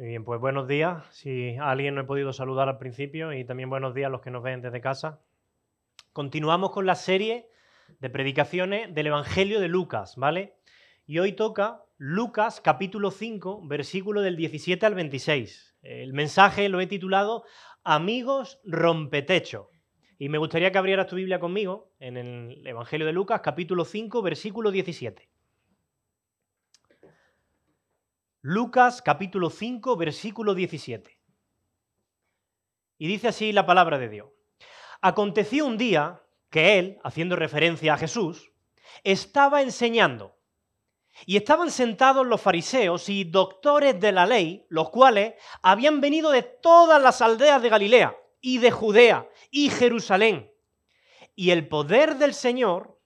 Muy bien, pues buenos días. Si a alguien no he podido saludar al principio y también buenos días a los que nos ven desde casa. Continuamos con la serie de predicaciones del Evangelio de Lucas, ¿vale? Y hoy toca Lucas capítulo 5, versículo del 17 al 26. El mensaje lo he titulado Amigos rompetecho. Y me gustaría que abrieras tu Biblia conmigo en el Evangelio de Lucas capítulo 5, versículo 17. Lucas capítulo 5, versículo 17. Y dice así la palabra de Dios. Aconteció un día que él, haciendo referencia a Jesús, estaba enseñando. Y estaban sentados los fariseos y doctores de la ley, los cuales habían venido de todas las aldeas de Galilea y de Judea y Jerusalén. Y el poder del Señor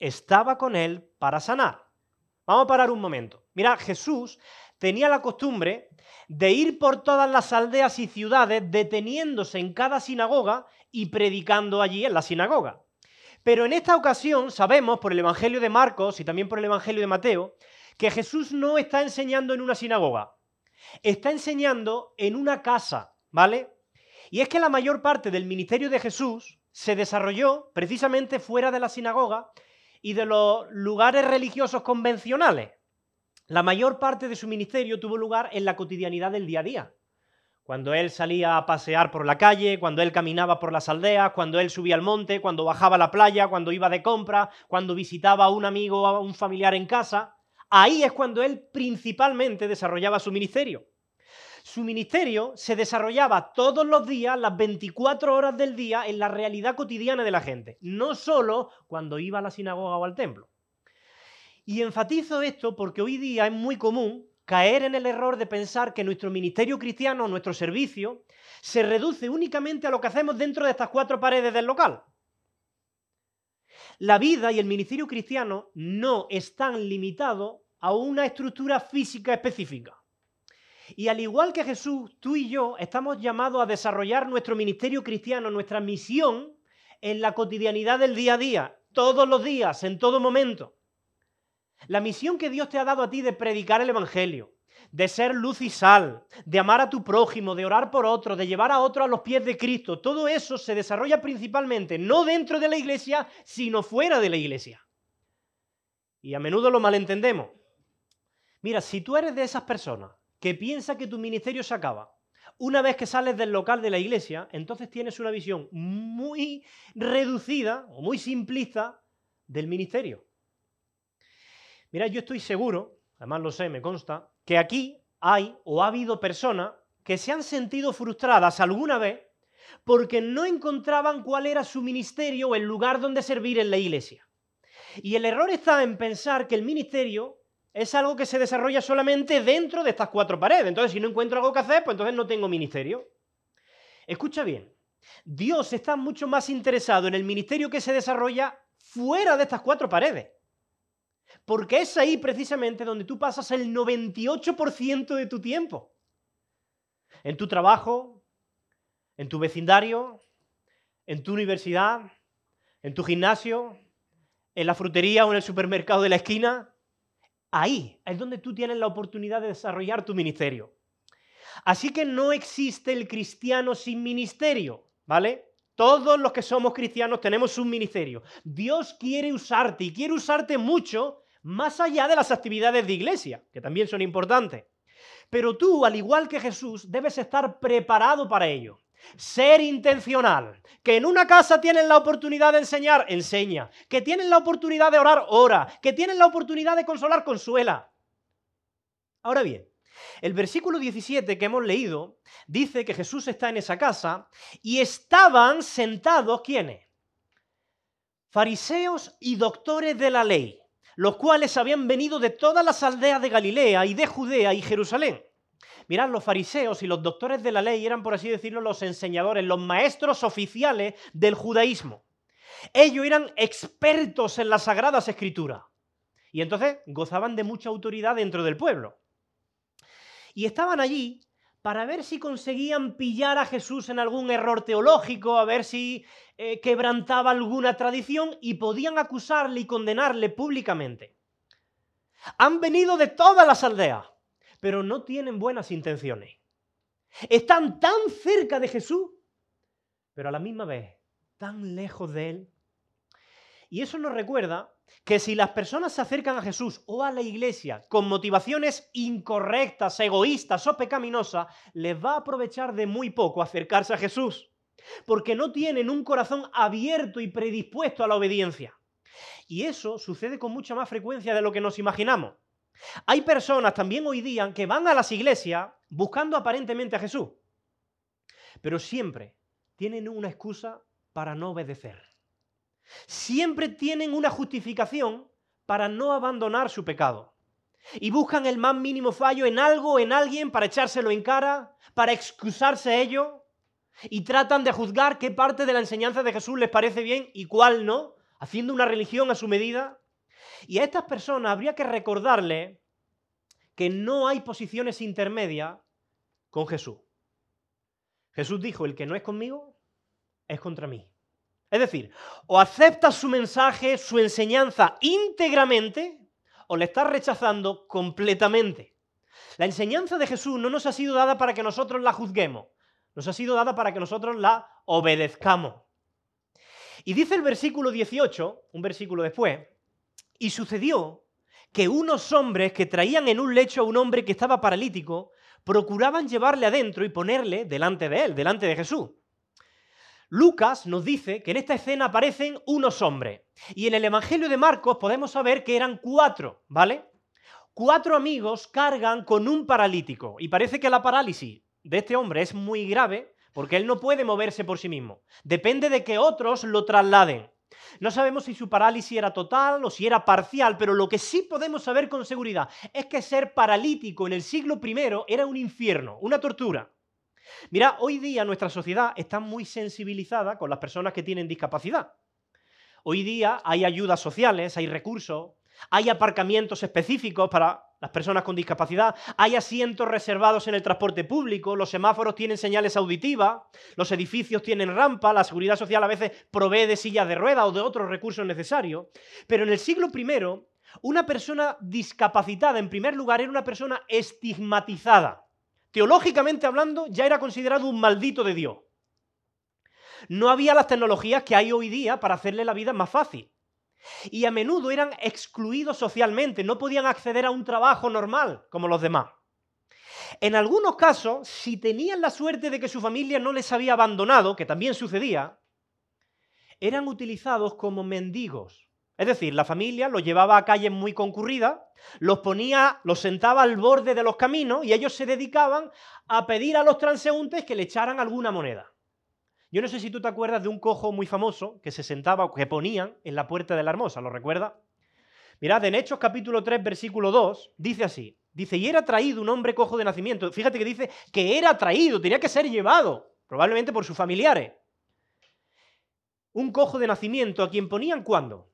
estaba con él para sanar. Vamos a parar un momento. Mira, Jesús tenía la costumbre de ir por todas las aldeas y ciudades deteniéndose en cada sinagoga y predicando allí en la sinagoga. Pero en esta ocasión sabemos por el Evangelio de Marcos y también por el Evangelio de Mateo que Jesús no está enseñando en una sinagoga, está enseñando en una casa, ¿vale? Y es que la mayor parte del ministerio de Jesús se desarrolló precisamente fuera de la sinagoga y de los lugares religiosos convencionales. La mayor parte de su ministerio tuvo lugar en la cotidianidad del día a día. Cuando él salía a pasear por la calle, cuando él caminaba por las aldeas, cuando él subía al monte, cuando bajaba a la playa, cuando iba de compra, cuando visitaba a un amigo o a un familiar en casa, ahí es cuando él principalmente desarrollaba su ministerio. Su ministerio se desarrollaba todos los días, las 24 horas del día, en la realidad cotidiana de la gente, no solo cuando iba a la sinagoga o al templo. Y enfatizo esto porque hoy día es muy común caer en el error de pensar que nuestro ministerio cristiano, nuestro servicio, se reduce únicamente a lo que hacemos dentro de estas cuatro paredes del local. La vida y el ministerio cristiano no están limitados a una estructura física específica. Y al igual que Jesús, tú y yo estamos llamados a desarrollar nuestro ministerio cristiano, nuestra misión en la cotidianidad del día a día, todos los días, en todo momento. La misión que Dios te ha dado a ti de predicar el Evangelio, de ser luz y sal, de amar a tu prójimo, de orar por otro, de llevar a otro a los pies de Cristo, todo eso se desarrolla principalmente no dentro de la iglesia, sino fuera de la iglesia. Y a menudo lo malentendemos. Mira, si tú eres de esas personas que piensa que tu ministerio se acaba una vez que sales del local de la iglesia, entonces tienes una visión muy reducida o muy simplista del ministerio. Mira, yo estoy seguro, además lo sé, me consta, que aquí hay o ha habido personas que se han sentido frustradas alguna vez porque no encontraban cuál era su ministerio o el lugar donde servir en la iglesia. Y el error está en pensar que el ministerio es algo que se desarrolla solamente dentro de estas cuatro paredes. Entonces, si no encuentro algo que hacer, pues entonces no tengo ministerio. Escucha bien, Dios está mucho más interesado en el ministerio que se desarrolla fuera de estas cuatro paredes. Porque es ahí precisamente donde tú pasas el 98% de tu tiempo. En tu trabajo, en tu vecindario, en tu universidad, en tu gimnasio, en la frutería o en el supermercado de la esquina. Ahí es donde tú tienes la oportunidad de desarrollar tu ministerio. Así que no existe el cristiano sin ministerio, ¿vale? Todos los que somos cristianos tenemos un ministerio. Dios quiere usarte y quiere usarte mucho más allá de las actividades de iglesia, que también son importantes. Pero tú, al igual que Jesús, debes estar preparado para ello. Ser intencional. Que en una casa tienen la oportunidad de enseñar, enseña. Que tienen la oportunidad de orar, ora. Que tienen la oportunidad de consolar, consuela. Ahora bien, el versículo 17 que hemos leído dice que Jesús está en esa casa y estaban sentados, ¿quiénes? Fariseos y doctores de la ley los cuales habían venido de todas las aldeas de Galilea y de Judea y Jerusalén. Mirad, los fariseos y los doctores de la ley eran, por así decirlo, los enseñadores, los maestros oficiales del judaísmo. Ellos eran expertos en las sagradas escrituras. Y entonces gozaban de mucha autoridad dentro del pueblo. Y estaban allí para ver si conseguían pillar a Jesús en algún error teológico, a ver si eh, quebrantaba alguna tradición y podían acusarle y condenarle públicamente. Han venido de todas las aldeas, pero no tienen buenas intenciones. Están tan cerca de Jesús, pero a la misma vez tan lejos de Él. Y eso nos recuerda que si las personas se acercan a Jesús o a la iglesia con motivaciones incorrectas, egoístas o pecaminosas, les va a aprovechar de muy poco acercarse a Jesús, porque no tienen un corazón abierto y predispuesto a la obediencia. Y eso sucede con mucha más frecuencia de lo que nos imaginamos. Hay personas también hoy día que van a las iglesias buscando aparentemente a Jesús, pero siempre tienen una excusa para no obedecer. Siempre tienen una justificación para no abandonar su pecado. Y buscan el más mínimo fallo en algo en alguien para echárselo en cara, para excusarse ello. Y tratan de juzgar qué parte de la enseñanza de Jesús les parece bien y cuál no, haciendo una religión a su medida. Y a estas personas habría que recordarle que no hay posiciones intermedias con Jesús. Jesús dijo, el que no es conmigo es contra mí. Es decir, o aceptas su mensaje, su enseñanza íntegramente, o le estás rechazando completamente. La enseñanza de Jesús no nos ha sido dada para que nosotros la juzguemos, nos ha sido dada para que nosotros la obedezcamos. Y dice el versículo 18, un versículo después, y sucedió que unos hombres que traían en un lecho a un hombre que estaba paralítico, procuraban llevarle adentro y ponerle delante de él, delante de Jesús. Lucas nos dice que en esta escena aparecen unos hombres. Y en el Evangelio de Marcos podemos saber que eran cuatro, ¿vale? Cuatro amigos cargan con un paralítico. Y parece que la parálisis de este hombre es muy grave porque él no puede moverse por sí mismo. Depende de que otros lo trasladen. No sabemos si su parálisis era total o si era parcial, pero lo que sí podemos saber con seguridad es que ser paralítico en el siglo I era un infierno, una tortura. Mira, hoy día nuestra sociedad está muy sensibilizada con las personas que tienen discapacidad. Hoy día hay ayudas sociales, hay recursos, hay aparcamientos específicos para las personas con discapacidad, hay asientos reservados en el transporte público, los semáforos tienen señales auditivas, los edificios tienen rampa, la seguridad social a veces provee de sillas de ruedas o de otros recursos necesarios. Pero en el siglo I, una persona discapacitada, en primer lugar, era una persona estigmatizada teológicamente hablando, ya era considerado un maldito de Dios. No había las tecnologías que hay hoy día para hacerle la vida más fácil. Y a menudo eran excluidos socialmente, no podían acceder a un trabajo normal como los demás. En algunos casos, si tenían la suerte de que su familia no les había abandonado, que también sucedía, eran utilizados como mendigos es decir, la familia los llevaba a calles muy concurridas, los ponía, los sentaba al borde de los caminos y ellos se dedicaban a pedir a los transeúntes que le echaran alguna moneda. Yo no sé si tú te acuerdas de un cojo muy famoso que se sentaba, que ponían en la puerta de la hermosa, ¿lo recuerdas? Mirad, en Hechos capítulo 3, versículo 2, dice así, dice, y era traído un hombre cojo de nacimiento. Fíjate que dice que era traído, tenía que ser llevado, probablemente por sus familiares. Un cojo de nacimiento a quien ponían cuándo?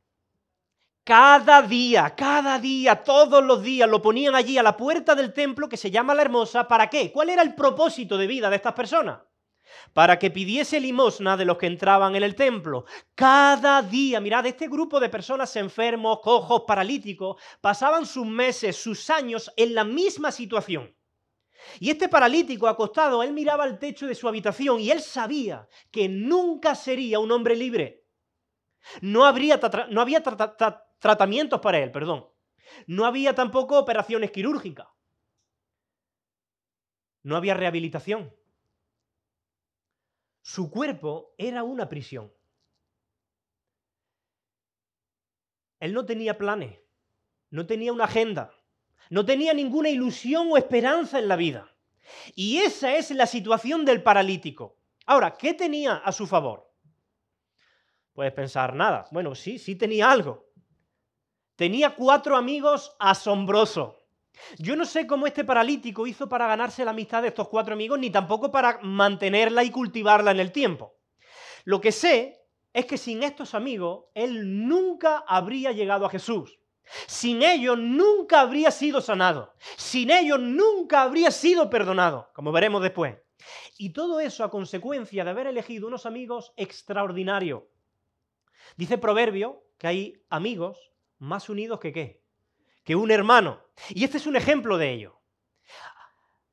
Cada día, cada día, todos los días lo ponían allí a la puerta del templo que se llama la Hermosa. ¿Para qué? ¿Cuál era el propósito de vida de estas personas? Para que pidiese limosna de los que entraban en el templo. Cada día, mirad, este grupo de personas enfermos, cojos, paralíticos, pasaban sus meses, sus años en la misma situación. Y este paralítico acostado, él miraba al techo de su habitación y él sabía que nunca sería un hombre libre. No, habría no había tratamientos para él, perdón. No había tampoco operaciones quirúrgicas. No había rehabilitación. Su cuerpo era una prisión. Él no tenía planes, no tenía una agenda, no tenía ninguna ilusión o esperanza en la vida. Y esa es la situación del paralítico. Ahora, ¿qué tenía a su favor? Puedes pensar, nada. Bueno, sí, sí tenía algo. Tenía cuatro amigos asombrosos. Yo no sé cómo este paralítico hizo para ganarse la amistad de estos cuatro amigos, ni tampoco para mantenerla y cultivarla en el tiempo. Lo que sé es que sin estos amigos, él nunca habría llegado a Jesús. Sin ellos nunca habría sido sanado. Sin ellos nunca habría sido perdonado, como veremos después. Y todo eso a consecuencia de haber elegido unos amigos extraordinarios. Dice Proverbio que hay amigos más unidos que qué? Que un hermano. Y este es un ejemplo de ello.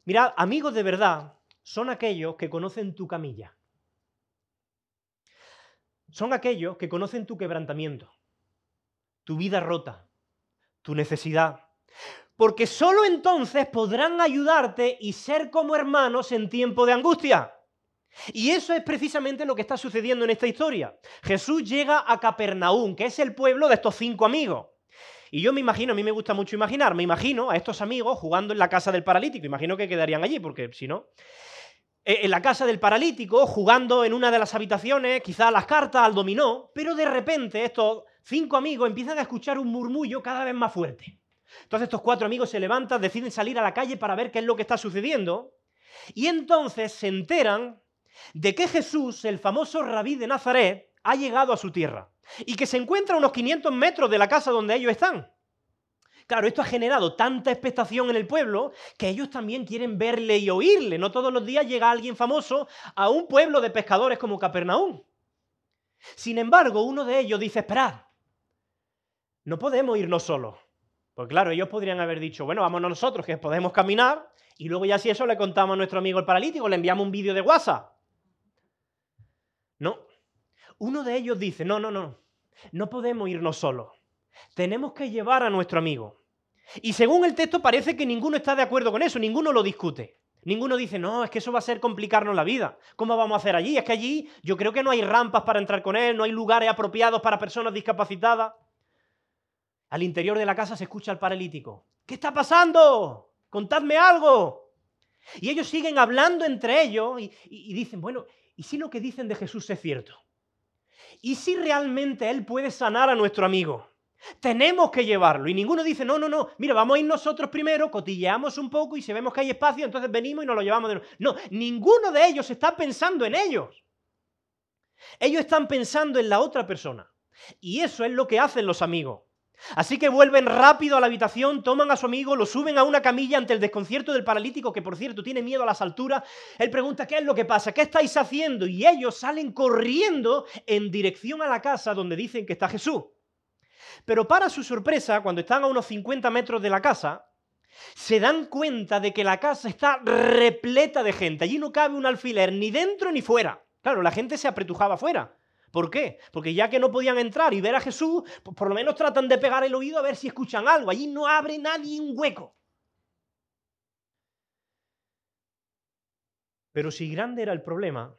Mirad, amigos de verdad son aquellos que conocen tu camilla. Son aquellos que conocen tu quebrantamiento, tu vida rota, tu necesidad. Porque solo entonces podrán ayudarte y ser como hermanos en tiempo de angustia. Y eso es precisamente lo que está sucediendo en esta historia. Jesús llega a Capernaum, que es el pueblo de estos cinco amigos. Y yo me imagino, a mí me gusta mucho imaginar, me imagino a estos amigos jugando en la casa del paralítico. Imagino que quedarían allí, porque si no. Eh, en la casa del paralítico, jugando en una de las habitaciones, quizás las cartas, al dominó, pero de repente estos cinco amigos empiezan a escuchar un murmullo cada vez más fuerte. Entonces estos cuatro amigos se levantan, deciden salir a la calle para ver qué es lo que está sucediendo, y entonces se enteran de que Jesús, el famoso rabí de Nazaret, ha llegado a su tierra y que se encuentra a unos 500 metros de la casa donde ellos están. Claro, esto ha generado tanta expectación en el pueblo que ellos también quieren verle y oírle. No todos los días llega alguien famoso a un pueblo de pescadores como Capernaum. Sin embargo, uno de ellos dice, esperad, no podemos irnos solos. Pues claro, ellos podrían haber dicho, bueno, vámonos nosotros, que podemos caminar, y luego ya si eso le contamos a nuestro amigo el paralítico, le enviamos un vídeo de WhatsApp. No. Uno de ellos dice, no, no, no, no podemos irnos solos. Tenemos que llevar a nuestro amigo. Y según el texto parece que ninguno está de acuerdo con eso, ninguno lo discute. Ninguno dice, no, es que eso va a ser complicarnos la vida. ¿Cómo vamos a hacer allí? Es que allí yo creo que no hay rampas para entrar con él, no hay lugares apropiados para personas discapacitadas. Al interior de la casa se escucha al paralítico. ¿Qué está pasando? Contadme algo. Y ellos siguen hablando entre ellos y, y dicen, bueno, ¿y si lo que dicen de Jesús es cierto? ¿Y si realmente Él puede sanar a nuestro amigo? Tenemos que llevarlo. Y ninguno dice, no, no, no, mira, vamos a ir nosotros primero, cotilleamos un poco y si vemos que hay espacio, entonces venimos y nos lo llevamos de nuevo. No, ninguno de ellos está pensando en ellos. Ellos están pensando en la otra persona. Y eso es lo que hacen los amigos. Así que vuelven rápido a la habitación, toman a su amigo, lo suben a una camilla ante el desconcierto del paralítico, que por cierto tiene miedo a las alturas. Él pregunta, ¿qué es lo que pasa? ¿Qué estáis haciendo? Y ellos salen corriendo en dirección a la casa donde dicen que está Jesús. Pero para su sorpresa, cuando están a unos 50 metros de la casa, se dan cuenta de que la casa está repleta de gente. Allí no cabe un alfiler ni dentro ni fuera. Claro, la gente se apretujaba fuera. ¿Por qué? Porque ya que no podían entrar y ver a Jesús, pues por lo menos tratan de pegar el oído a ver si escuchan algo. Allí no abre nadie un hueco. Pero si grande era el problema,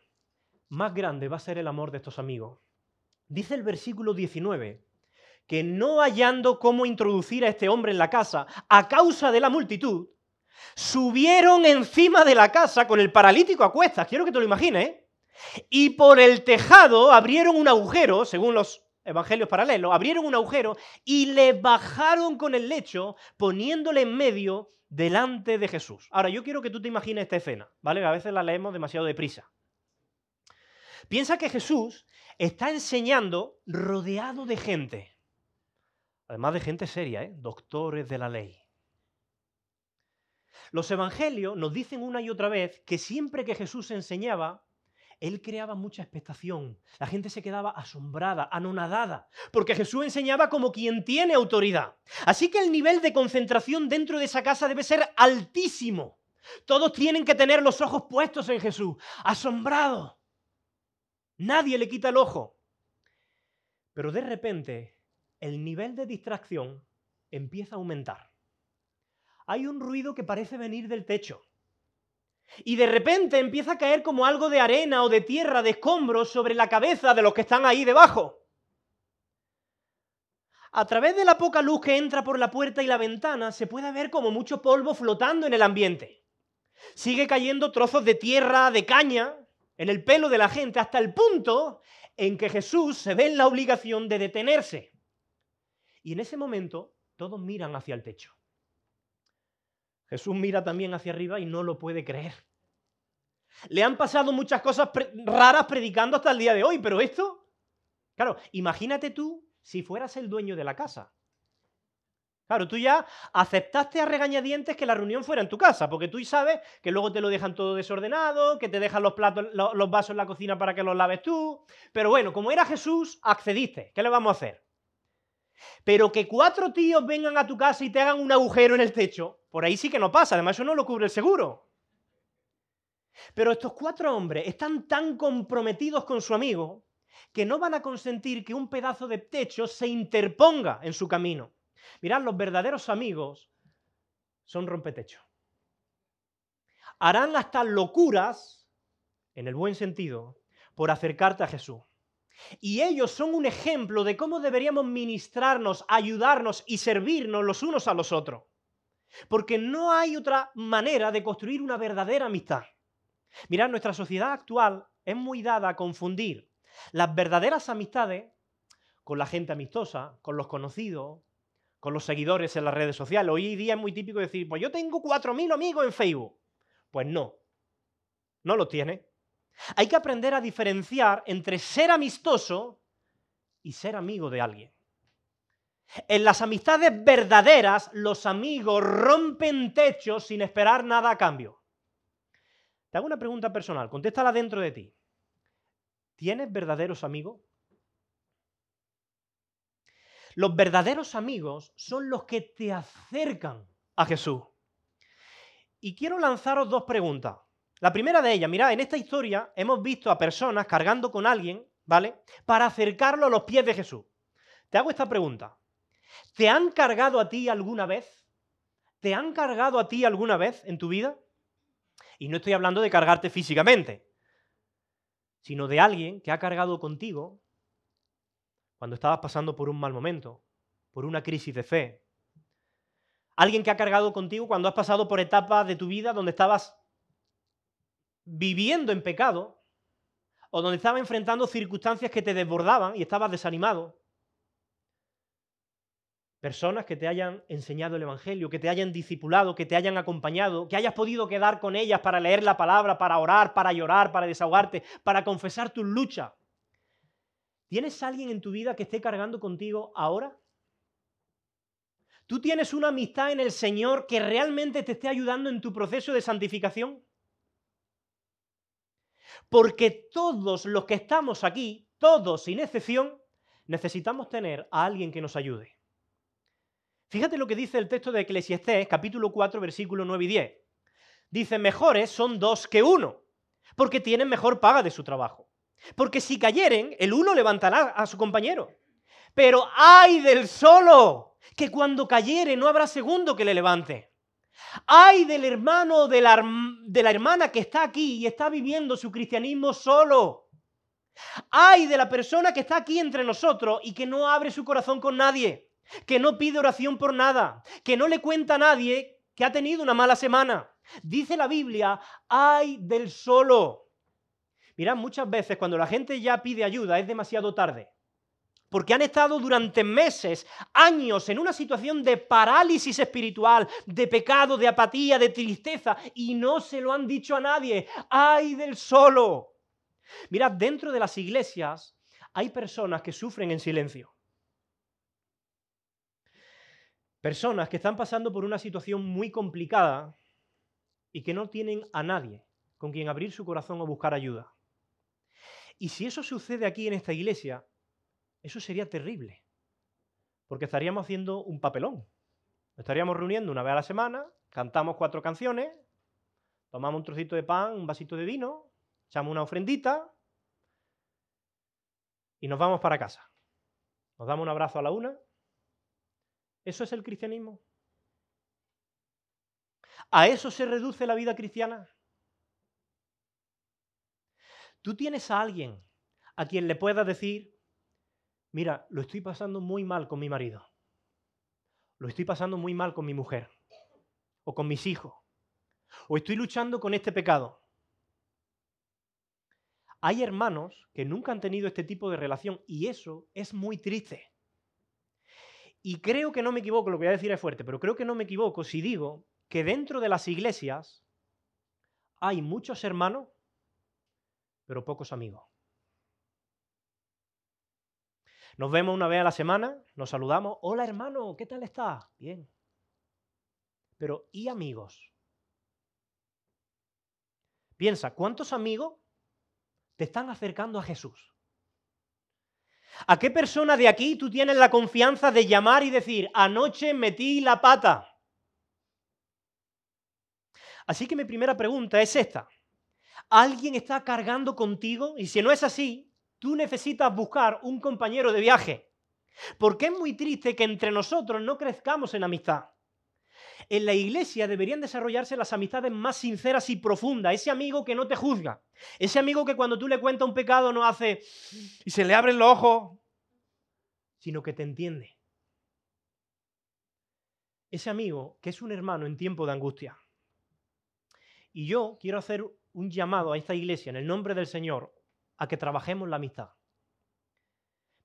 más grande va a ser el amor de estos amigos. Dice el versículo 19 que no hallando cómo introducir a este hombre en la casa a causa de la multitud, subieron encima de la casa con el paralítico a cuestas. Quiero que te lo imagines. ¿eh? Y por el tejado abrieron un agujero, según los evangelios paralelos, abrieron un agujero y le bajaron con el lecho, poniéndole en medio delante de Jesús. Ahora, yo quiero que tú te imagines esta escena, ¿vale? A veces la leemos demasiado deprisa. Piensa que Jesús está enseñando rodeado de gente. Además de gente seria, ¿eh? doctores de la ley. Los evangelios nos dicen una y otra vez que siempre que Jesús enseñaba, él creaba mucha expectación. La gente se quedaba asombrada, anonadada, porque Jesús enseñaba como quien tiene autoridad. Así que el nivel de concentración dentro de esa casa debe ser altísimo. Todos tienen que tener los ojos puestos en Jesús, asombrados. Nadie le quita el ojo. Pero de repente, el nivel de distracción empieza a aumentar. Hay un ruido que parece venir del techo. Y de repente empieza a caer como algo de arena o de tierra, de escombros sobre la cabeza de los que están ahí debajo. A través de la poca luz que entra por la puerta y la ventana se puede ver como mucho polvo flotando en el ambiente. Sigue cayendo trozos de tierra, de caña, en el pelo de la gente, hasta el punto en que Jesús se ve en la obligación de detenerse. Y en ese momento todos miran hacia el techo. Jesús mira también hacia arriba y no lo puede creer. Le han pasado muchas cosas raras predicando hasta el día de hoy, pero esto, claro, imagínate tú si fueras el dueño de la casa. Claro, tú ya aceptaste a regañadientes que la reunión fuera en tu casa, porque tú sabes que luego te lo dejan todo desordenado, que te dejan los platos, los vasos en la cocina para que los laves tú. Pero bueno, como era Jesús, accediste. ¿Qué le vamos a hacer? Pero que cuatro tíos vengan a tu casa y te hagan un agujero en el techo, por ahí sí que no pasa, además eso no lo cubre el seguro. Pero estos cuatro hombres están tan comprometidos con su amigo que no van a consentir que un pedazo de techo se interponga en su camino. Mirad, los verdaderos amigos son rompetechos. Harán hasta locuras, en el buen sentido, por acercarte a Jesús. Y ellos son un ejemplo de cómo deberíamos ministrarnos, ayudarnos y servirnos los unos a los otros. Porque no hay otra manera de construir una verdadera amistad. Mirad, nuestra sociedad actual es muy dada a confundir las verdaderas amistades con la gente amistosa, con los conocidos, con los seguidores en las redes sociales. Hoy día es muy típico decir, pues yo tengo 4.000 amigos en Facebook. Pues no, no lo tiene. Hay que aprender a diferenciar entre ser amistoso y ser amigo de alguien. En las amistades verdaderas, los amigos rompen techos sin esperar nada a cambio. Te hago una pregunta personal, contéstala dentro de ti. ¿Tienes verdaderos amigos? Los verdaderos amigos son los que te acercan a Jesús. Y quiero lanzaros dos preguntas. La primera de ellas, mirad, en esta historia hemos visto a personas cargando con alguien, ¿vale? Para acercarlo a los pies de Jesús. Te hago esta pregunta. ¿Te han cargado a ti alguna vez? ¿Te han cargado a ti alguna vez en tu vida? Y no estoy hablando de cargarte físicamente, sino de alguien que ha cargado contigo cuando estabas pasando por un mal momento, por una crisis de fe. Alguien que ha cargado contigo cuando has pasado por etapas de tu vida donde estabas viviendo en pecado o donde estabas enfrentando circunstancias que te desbordaban y estabas desanimado. Personas que te hayan enseñado el Evangelio, que te hayan discipulado, que te hayan acompañado, que hayas podido quedar con ellas para leer la palabra, para orar, para llorar, para desahogarte, para confesar tus luchas. ¿Tienes alguien en tu vida que esté cargando contigo ahora? ¿Tú tienes una amistad en el Señor que realmente te esté ayudando en tu proceso de santificación? Porque todos los que estamos aquí, todos sin excepción, necesitamos tener a alguien que nos ayude. Fíjate lo que dice el texto de Eclesiastés, capítulo 4, versículo 9 y 10. Dice, mejores son dos que uno, porque tienen mejor paga de su trabajo. Porque si cayeren, el uno levantará a su compañero. Pero ay del solo, que cuando cayere no habrá segundo que le levante. Ay del hermano de la, de la hermana que está aquí y está viviendo su cristianismo solo. Ay de la persona que está aquí entre nosotros y que no abre su corazón con nadie que no pide oración por nada, que no le cuenta a nadie que ha tenido una mala semana. Dice la Biblia, ay del solo. Mirad, muchas veces cuando la gente ya pide ayuda es demasiado tarde. Porque han estado durante meses, años, en una situación de parálisis espiritual, de pecado, de apatía, de tristeza, y no se lo han dicho a nadie. ¡Ay del solo! Mirad, dentro de las iglesias hay personas que sufren en silencio. Personas que están pasando por una situación muy complicada y que no tienen a nadie con quien abrir su corazón o buscar ayuda. Y si eso sucede aquí en esta iglesia, eso sería terrible, porque estaríamos haciendo un papelón. estaríamos reuniendo una vez a la semana, cantamos cuatro canciones, tomamos un trocito de pan, un vasito de vino, echamos una ofrendita y nos vamos para casa. Nos damos un abrazo a la una ¿Eso es el cristianismo? ¿A eso se reduce la vida cristiana? Tú tienes a alguien a quien le puedas decir, mira, lo estoy pasando muy mal con mi marido, lo estoy pasando muy mal con mi mujer, o con mis hijos, o estoy luchando con este pecado. Hay hermanos que nunca han tenido este tipo de relación y eso es muy triste. Y creo que no me equivoco, lo que voy a decir es fuerte, pero creo que no me equivoco si digo que dentro de las iglesias hay muchos hermanos, pero pocos amigos. Nos vemos una vez a la semana, nos saludamos. Hola hermano, ¿qué tal estás? Bien. Pero ¿y amigos? Piensa, ¿cuántos amigos te están acercando a Jesús? ¿A qué persona de aquí tú tienes la confianza de llamar y decir, anoche metí la pata? Así que mi primera pregunta es esta. Alguien está cargando contigo y si no es así, tú necesitas buscar un compañero de viaje. Porque es muy triste que entre nosotros no crezcamos en amistad. En la iglesia deberían desarrollarse las amistades más sinceras y profundas. Ese amigo que no te juzga. Ese amigo que cuando tú le cuentas un pecado no hace y se le abren los ojos, sino que te entiende. Ese amigo que es un hermano en tiempo de angustia. Y yo quiero hacer un llamado a esta iglesia en el nombre del Señor a que trabajemos la amistad.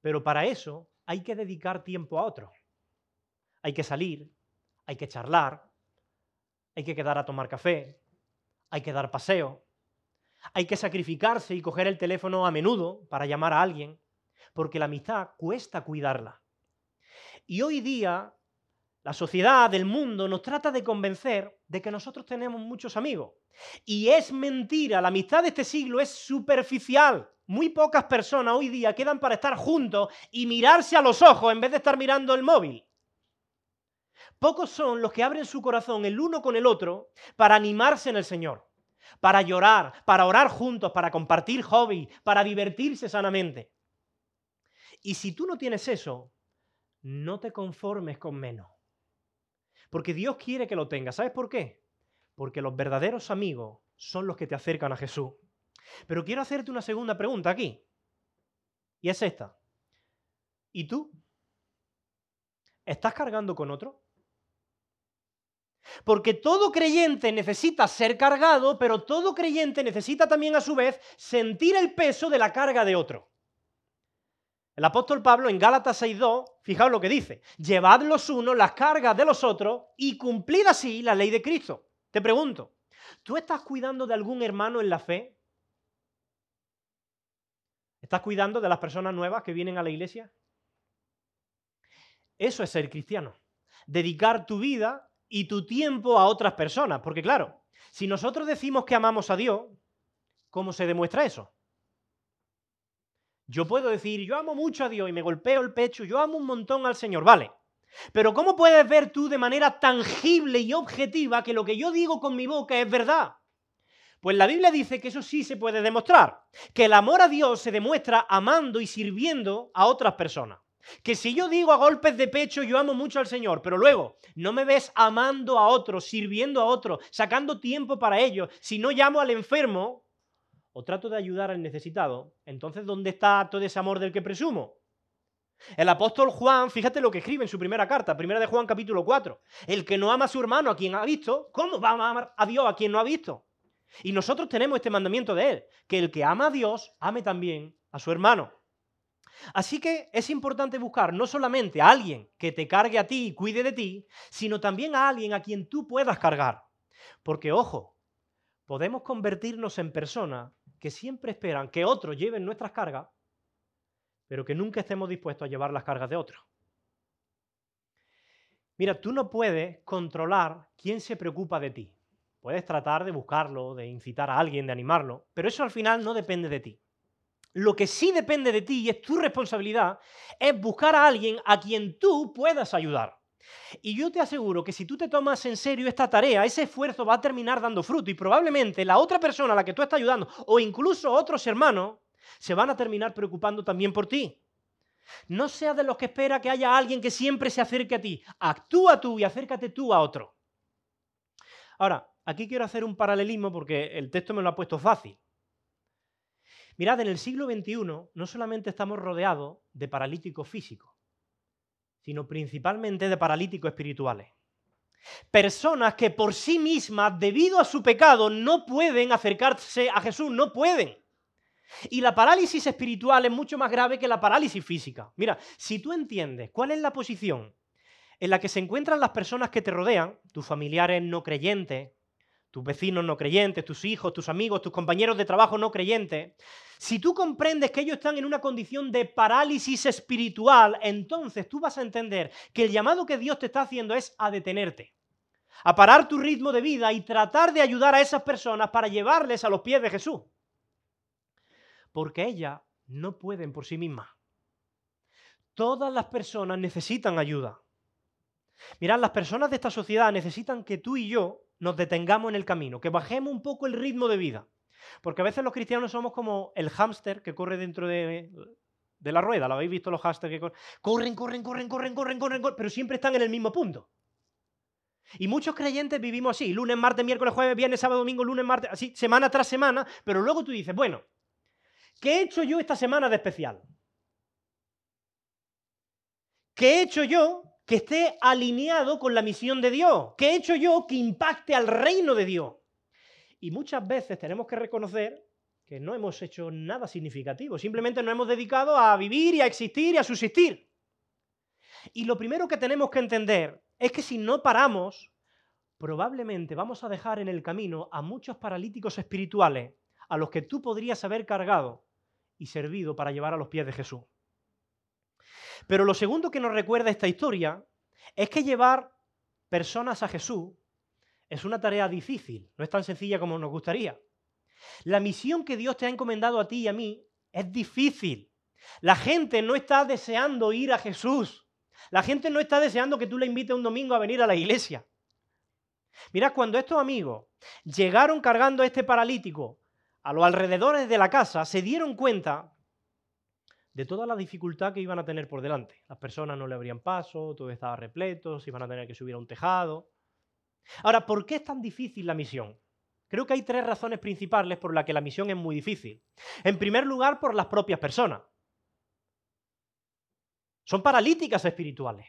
Pero para eso hay que dedicar tiempo a otro. Hay que salir, hay que charlar, hay que quedar a tomar café, hay que dar paseo, hay que sacrificarse y coger el teléfono a menudo para llamar a alguien, porque la amistad cuesta cuidarla. Y hoy día la sociedad, el mundo, nos trata de convencer de que nosotros tenemos muchos amigos. Y es mentira, la amistad de este siglo es superficial. Muy pocas personas hoy día quedan para estar juntos y mirarse a los ojos en vez de estar mirando el móvil. Pocos son los que abren su corazón el uno con el otro para animarse en el Señor, para llorar, para orar juntos, para compartir hobby, para divertirse sanamente. Y si tú no tienes eso, no te conformes con menos. Porque Dios quiere que lo tengas. ¿Sabes por qué? Porque los verdaderos amigos son los que te acercan a Jesús. Pero quiero hacerte una segunda pregunta aquí. Y es esta. ¿Y tú? ¿Estás cargando con otro? Porque todo creyente necesita ser cargado, pero todo creyente necesita también a su vez sentir el peso de la carga de otro. El apóstol Pablo en Gálatas 6.2, fijaos lo que dice, llevad los unos las cargas de los otros y cumplid así la ley de Cristo. Te pregunto, ¿tú estás cuidando de algún hermano en la fe? ¿Estás cuidando de las personas nuevas que vienen a la iglesia? Eso es ser cristiano. Dedicar tu vida y tu tiempo a otras personas. Porque claro, si nosotros decimos que amamos a Dios, ¿cómo se demuestra eso? Yo puedo decir, yo amo mucho a Dios y me golpeo el pecho, yo amo un montón al Señor, vale. Pero ¿cómo puedes ver tú de manera tangible y objetiva que lo que yo digo con mi boca es verdad? Pues la Biblia dice que eso sí se puede demostrar, que el amor a Dios se demuestra amando y sirviendo a otras personas. Que si yo digo a golpes de pecho yo amo mucho al Señor, pero luego no me ves amando a otros, sirviendo a otros, sacando tiempo para ellos, si no llamo al enfermo, o trato de ayudar al necesitado, entonces ¿dónde está todo ese amor del que presumo? El apóstol Juan, fíjate lo que escribe en su primera carta, primera de Juan capítulo 4. El que no ama a su hermano a quien ha visto, ¿cómo va a amar a Dios a quien no ha visto? Y nosotros tenemos este mandamiento de él, que el que ama a Dios, ame también a su hermano. Así que es importante buscar no solamente a alguien que te cargue a ti y cuide de ti, sino también a alguien a quien tú puedas cargar. Porque, ojo, podemos convertirnos en personas que siempre esperan que otros lleven nuestras cargas, pero que nunca estemos dispuestos a llevar las cargas de otros. Mira, tú no puedes controlar quién se preocupa de ti. Puedes tratar de buscarlo, de incitar a alguien, de animarlo, pero eso al final no depende de ti. Lo que sí depende de ti y es tu responsabilidad es buscar a alguien a quien tú puedas ayudar. Y yo te aseguro que si tú te tomas en serio esta tarea, ese esfuerzo va a terminar dando fruto y probablemente la otra persona a la que tú estás ayudando o incluso otros hermanos se van a terminar preocupando también por ti. No seas de los que espera que haya alguien que siempre se acerque a ti. Actúa tú y acércate tú a otro. Ahora, aquí quiero hacer un paralelismo porque el texto me lo ha puesto fácil. Mirad, en el siglo XXI no solamente estamos rodeados de paralíticos físicos, sino principalmente de paralíticos espirituales. Personas que por sí mismas, debido a su pecado, no pueden acercarse a Jesús, no pueden. Y la parálisis espiritual es mucho más grave que la parálisis física. Mira, si tú entiendes cuál es la posición en la que se encuentran las personas que te rodean, tus familiares no creyentes, tus vecinos no creyentes, tus hijos, tus amigos, tus compañeros de trabajo no creyentes, si tú comprendes que ellos están en una condición de parálisis espiritual, entonces tú vas a entender que el llamado que Dios te está haciendo es a detenerte, a parar tu ritmo de vida y tratar de ayudar a esas personas para llevarles a los pies de Jesús. Porque ellas no pueden por sí mismas. Todas las personas necesitan ayuda. Mirad, las personas de esta sociedad necesitan que tú y yo nos detengamos en el camino, que bajemos un poco el ritmo de vida. Porque a veces los cristianos somos como el hámster que corre dentro de, la rueda. ¿Lo habéis visto los hámsters que corren? Corren, corren, corren, corren, corren, corren, corren, pero siempre están en el mismo punto. Y muchos creyentes vivimos así, lunes, martes, miércoles, jueves, viernes, sábado, domingo, lunes, martes, así, semana tras semana, pero luego tú dices, bueno, ¿qué he hecho yo esta semana de especial? ¿Qué he hecho yo que esté alineado con la misión de Dios? ¿Qué he hecho yo que impacte al reino de Dios? Y muchas veces tenemos que reconocer que no hemos hecho nada significativo, simplemente nos hemos dedicado a vivir y a existir y a subsistir. Y lo primero que tenemos que entender es que si no paramos, probablemente vamos a dejar en el camino a muchos paralíticos espirituales a los que tú podrías haber cargado y servido para llevar a los pies de Jesús. Pero lo segundo que nos recuerda esta historia es que llevar personas a Jesús es una tarea difícil, no es tan sencilla como nos gustaría. La misión que Dios te ha encomendado a ti y a mí es difícil. La gente no está deseando ir a Jesús. La gente no está deseando que tú le invites un domingo a venir a la iglesia. Mira, cuando estos amigos llegaron cargando a este paralítico a los alrededores de la casa, se dieron cuenta de toda la dificultad que iban a tener por delante. Las personas no le abrían paso, todo estaba repleto, se iban a tener que subir a un tejado. Ahora, ¿por qué es tan difícil la misión? Creo que hay tres razones principales por las que la misión es muy difícil. En primer lugar, por las propias personas. Son paralíticas espirituales.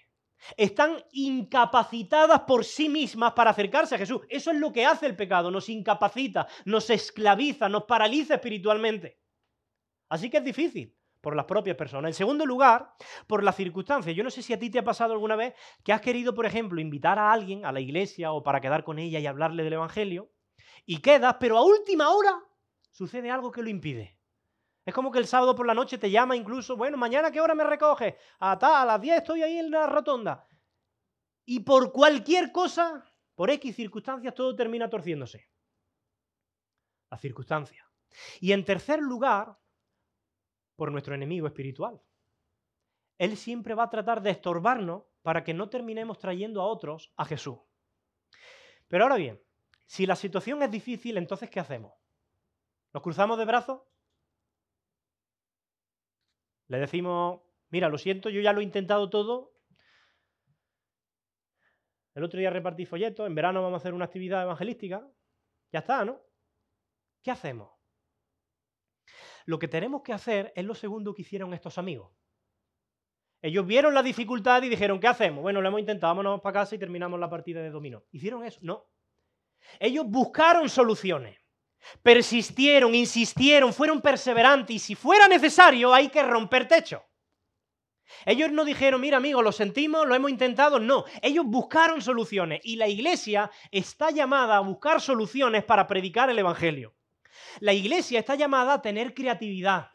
Están incapacitadas por sí mismas para acercarse a Jesús. Eso es lo que hace el pecado. Nos incapacita, nos esclaviza, nos paraliza espiritualmente. Así que es difícil por las propias personas. En segundo lugar, por las circunstancias. Yo no sé si a ti te ha pasado alguna vez que has querido, por ejemplo, invitar a alguien a la iglesia o para quedar con ella y hablarle del Evangelio y quedas, pero a última hora sucede algo que lo impide. Es como que el sábado por la noche te llama incluso, bueno, mañana qué hora me recoges? A, a las 10 estoy ahí en la rotonda. Y por cualquier cosa, por X circunstancias, todo termina torciéndose. La circunstancia. Y en tercer lugar, por nuestro enemigo espiritual. Él siempre va a tratar de estorbarnos para que no terminemos trayendo a otros a Jesús. Pero ahora bien, si la situación es difícil, entonces ¿qué hacemos? ¿Nos cruzamos de brazos? Le decimos, mira, lo siento, yo ya lo he intentado todo. El otro día repartí folletos, en verano vamos a hacer una actividad evangelística. Ya está, ¿no? ¿Qué hacemos? Lo que tenemos que hacer es lo segundo que hicieron estos amigos. Ellos vieron la dificultad y dijeron, ¿qué hacemos? Bueno, lo hemos intentado, vámonos para casa y terminamos la partida de dominó. ¿Hicieron eso? No. Ellos buscaron soluciones. Persistieron, insistieron, fueron perseverantes y si fuera necesario hay que romper techo. Ellos no dijeron, mira amigo, lo sentimos, lo hemos intentado, no. Ellos buscaron soluciones y la iglesia está llamada a buscar soluciones para predicar el Evangelio. La iglesia está llamada a tener creatividad,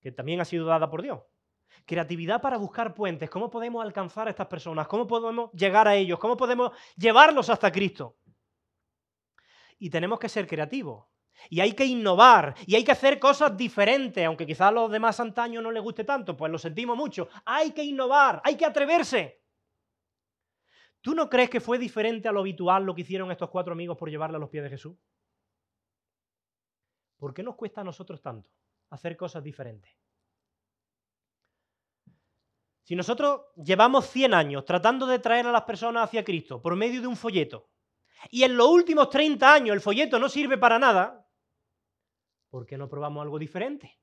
que también ha sido dada por Dios. Creatividad para buscar puentes, cómo podemos alcanzar a estas personas, cómo podemos llegar a ellos, cómo podemos llevarlos hasta Cristo y tenemos que ser creativos. Y hay que innovar, y hay que hacer cosas diferentes, aunque quizás a los demás antaños no les guste tanto, pues lo sentimos mucho. Hay que innovar, hay que atreverse. ¿Tú no crees que fue diferente a lo habitual lo que hicieron estos cuatro amigos por llevarle a los pies de Jesús? ¿Por qué nos cuesta a nosotros tanto hacer cosas diferentes? Si nosotros llevamos 100 años tratando de traer a las personas hacia Cristo por medio de un folleto, y en los últimos 30 años el folleto no sirve para nada, ¿por qué no probamos algo diferente?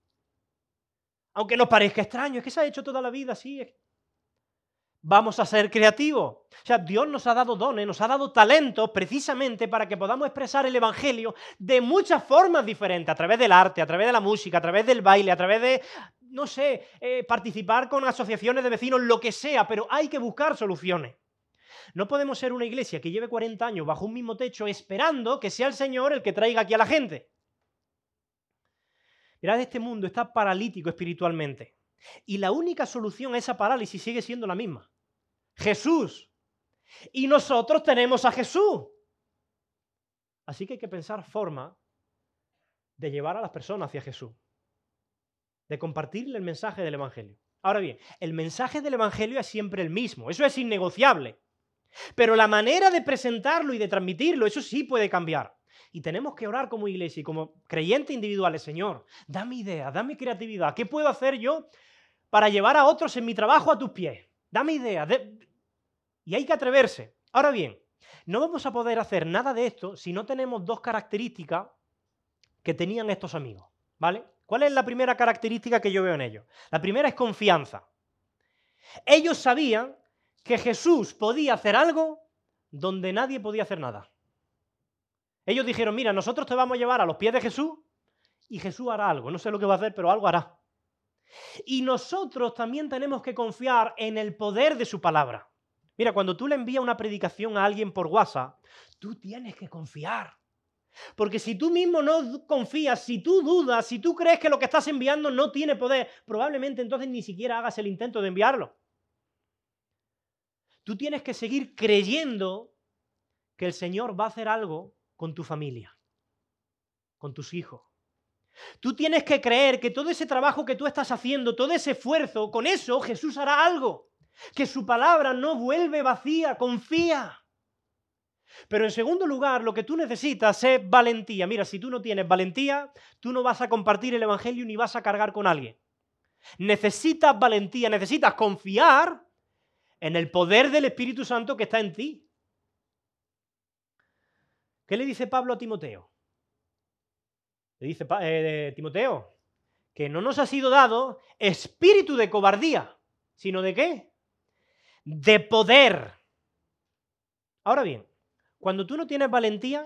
Aunque nos parezca extraño, es que se ha hecho toda la vida así. Vamos a ser creativos. O sea, Dios nos ha dado dones, nos ha dado talentos precisamente para que podamos expresar el Evangelio de muchas formas diferentes, a través del arte, a través de la música, a través del baile, a través de, no sé, eh, participar con asociaciones de vecinos, lo que sea, pero hay que buscar soluciones. No podemos ser una iglesia que lleve 40 años bajo un mismo techo esperando que sea el Señor el que traiga aquí a la gente. Mirad, este mundo está paralítico espiritualmente. Y la única solución a esa parálisis sigue siendo la misma. Jesús. Y nosotros tenemos a Jesús. Así que hay que pensar forma de llevar a las personas hacia Jesús. De compartirle el mensaje del Evangelio. Ahora bien, el mensaje del Evangelio es siempre el mismo. Eso es innegociable. Pero la manera de presentarlo y de transmitirlo, eso sí puede cambiar. Y tenemos que orar como iglesia y como creyentes individuales, Señor, dame idea, dame creatividad. ¿Qué puedo hacer yo para llevar a otros en mi trabajo a tus pies? Dame idea. Y hay que atreverse. Ahora bien, no vamos a poder hacer nada de esto si no tenemos dos características que tenían estos amigos, ¿vale? ¿Cuál es la primera característica que yo veo en ellos? La primera es confianza. Ellos sabían que Jesús podía hacer algo donde nadie podía hacer nada. Ellos dijeron, mira, nosotros te vamos a llevar a los pies de Jesús y Jesús hará algo. No sé lo que va a hacer, pero algo hará. Y nosotros también tenemos que confiar en el poder de su palabra. Mira, cuando tú le envías una predicación a alguien por WhatsApp, tú tienes que confiar. Porque si tú mismo no confías, si tú dudas, si tú crees que lo que estás enviando no tiene poder, probablemente entonces ni siquiera hagas el intento de enviarlo. Tú tienes que seguir creyendo que el Señor va a hacer algo con tu familia, con tus hijos. Tú tienes que creer que todo ese trabajo que tú estás haciendo, todo ese esfuerzo, con eso Jesús hará algo. Que su palabra no vuelve vacía, confía. Pero en segundo lugar, lo que tú necesitas es valentía. Mira, si tú no tienes valentía, tú no vas a compartir el Evangelio ni vas a cargar con alguien. Necesitas valentía, necesitas confiar en el poder del Espíritu Santo que está en ti. ¿Qué le dice Pablo a Timoteo? Le dice eh, Timoteo que no nos ha sido dado espíritu de cobardía, sino de qué? De poder. Ahora bien, cuando tú no tienes valentía,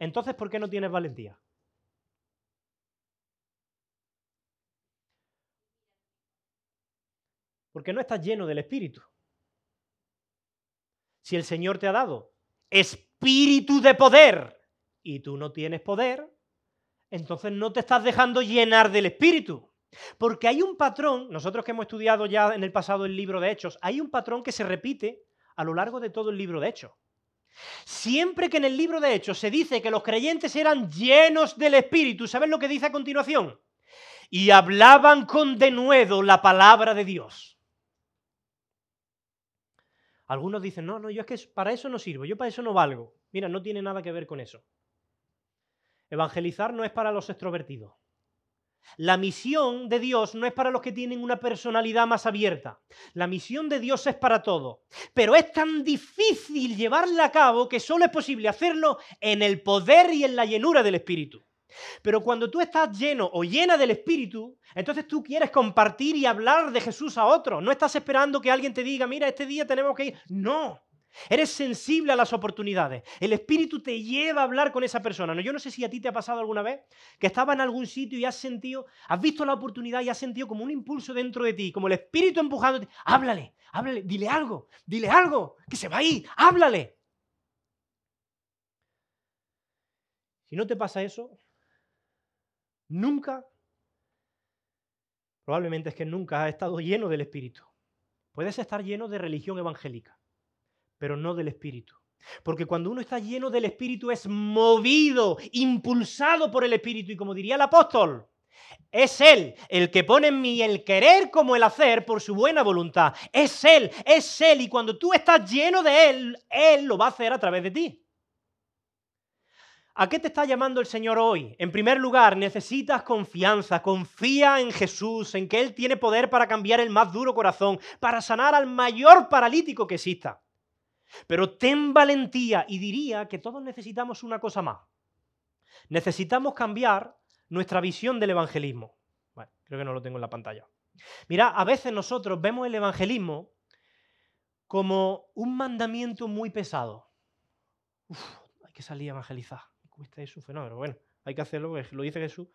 entonces ¿por qué no tienes valentía? Porque no estás lleno del Espíritu. Si el Señor te ha dado espíritu de poder y tú no tienes poder, entonces no te estás dejando llenar del Espíritu. Porque hay un patrón, nosotros que hemos estudiado ya en el pasado el libro de Hechos, hay un patrón que se repite a lo largo de todo el libro de Hechos. Siempre que en el libro de Hechos se dice que los creyentes eran llenos del Espíritu, ¿sabes lo que dice a continuación? Y hablaban con denuedo la palabra de Dios. Algunos dicen, no, no, yo es que para eso no sirvo, yo para eso no valgo. Mira, no tiene nada que ver con eso. Evangelizar no es para los extrovertidos. La misión de Dios no es para los que tienen una personalidad más abierta. La misión de Dios es para todo. Pero es tan difícil llevarla a cabo que solo es posible hacerlo en el poder y en la llenura del Espíritu. Pero cuando tú estás lleno o llena del Espíritu, entonces tú quieres compartir y hablar de Jesús a otros. No estás esperando que alguien te diga, mira, este día tenemos que ir. No. Eres sensible a las oportunidades. El Espíritu te lleva a hablar con esa persona. No, yo no sé si a ti te ha pasado alguna vez que estaba en algún sitio y has sentido, has visto la oportunidad y has sentido como un impulso dentro de ti, como el Espíritu empujándote. Háblale, háblale, dile algo, dile algo, que se va ahí, háblale. Si no te pasa eso, nunca, probablemente es que nunca has estado lleno del Espíritu. Puedes estar lleno de religión evangélica pero no del Espíritu. Porque cuando uno está lleno del Espíritu es movido, impulsado por el Espíritu. Y como diría el apóstol, es Él el que pone en mí el querer como el hacer por su buena voluntad. Es Él, es Él. Y cuando tú estás lleno de Él, Él lo va a hacer a través de ti. ¿A qué te está llamando el Señor hoy? En primer lugar, necesitas confianza, confía en Jesús, en que Él tiene poder para cambiar el más duro corazón, para sanar al mayor paralítico que exista. Pero ten valentía y diría que todos necesitamos una cosa más. Necesitamos cambiar nuestra visión del evangelismo. Bueno, creo que no lo tengo en la pantalla. Mira, a veces nosotros vemos el evangelismo como un mandamiento muy pesado. Uf, hay que salir a evangelizar. Cuesta es un fenómeno. Bueno, hay que hacerlo, lo dice Jesús.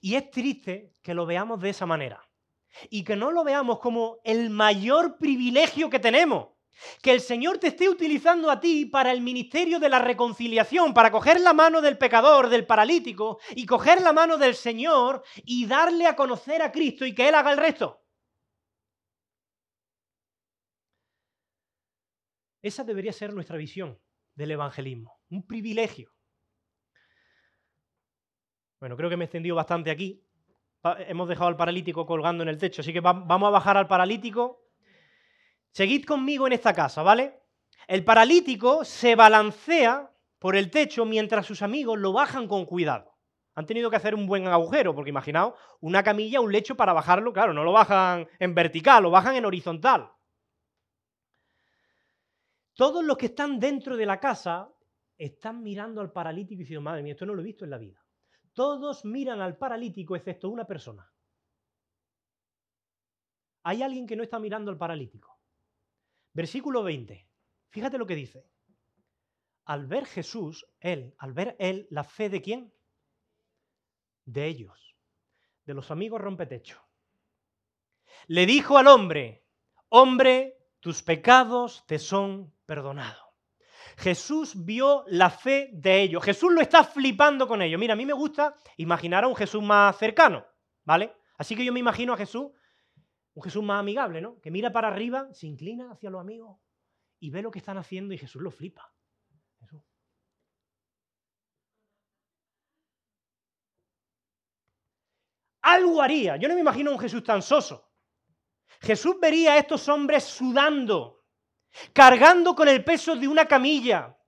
Y es triste que lo veamos de esa manera. Y que no lo veamos como el mayor privilegio que tenemos. Que el Señor te esté utilizando a ti para el ministerio de la reconciliación, para coger la mano del pecador, del paralítico, y coger la mano del Señor y darle a conocer a Cristo y que Él haga el resto. Esa debería ser nuestra visión del evangelismo, un privilegio. Bueno, creo que me he extendido bastante aquí. Hemos dejado al paralítico colgando en el techo, así que vamos a bajar al paralítico Seguid conmigo en esta casa, ¿vale? El paralítico se balancea por el techo mientras sus amigos lo bajan con cuidado. Han tenido que hacer un buen agujero, porque imaginaos, una camilla, un lecho para bajarlo, claro, no lo bajan en vertical, lo bajan en horizontal. Todos los que están dentro de la casa están mirando al paralítico y diciendo, madre mía, esto no lo he visto en la vida. Todos miran al paralítico excepto una persona. Hay alguien que no está mirando al paralítico. Versículo 20. Fíjate lo que dice. Al ver Jesús, él, al ver él, la fe de quién? De ellos, de los amigos rompetecho. Le dijo al hombre, hombre, tus pecados te son perdonados. Jesús vio la fe de ellos. Jesús lo está flipando con ellos. Mira, a mí me gusta imaginar a un Jesús más cercano, ¿vale? Así que yo me imagino a Jesús, un Jesús más amigable, ¿no? Que mira para arriba, se inclina hacia los amigos y ve lo que están haciendo y Jesús lo flipa. Algo haría. Yo no me imagino un Jesús tan soso. Jesús vería a estos hombres sudando, cargando con el peso de una camilla,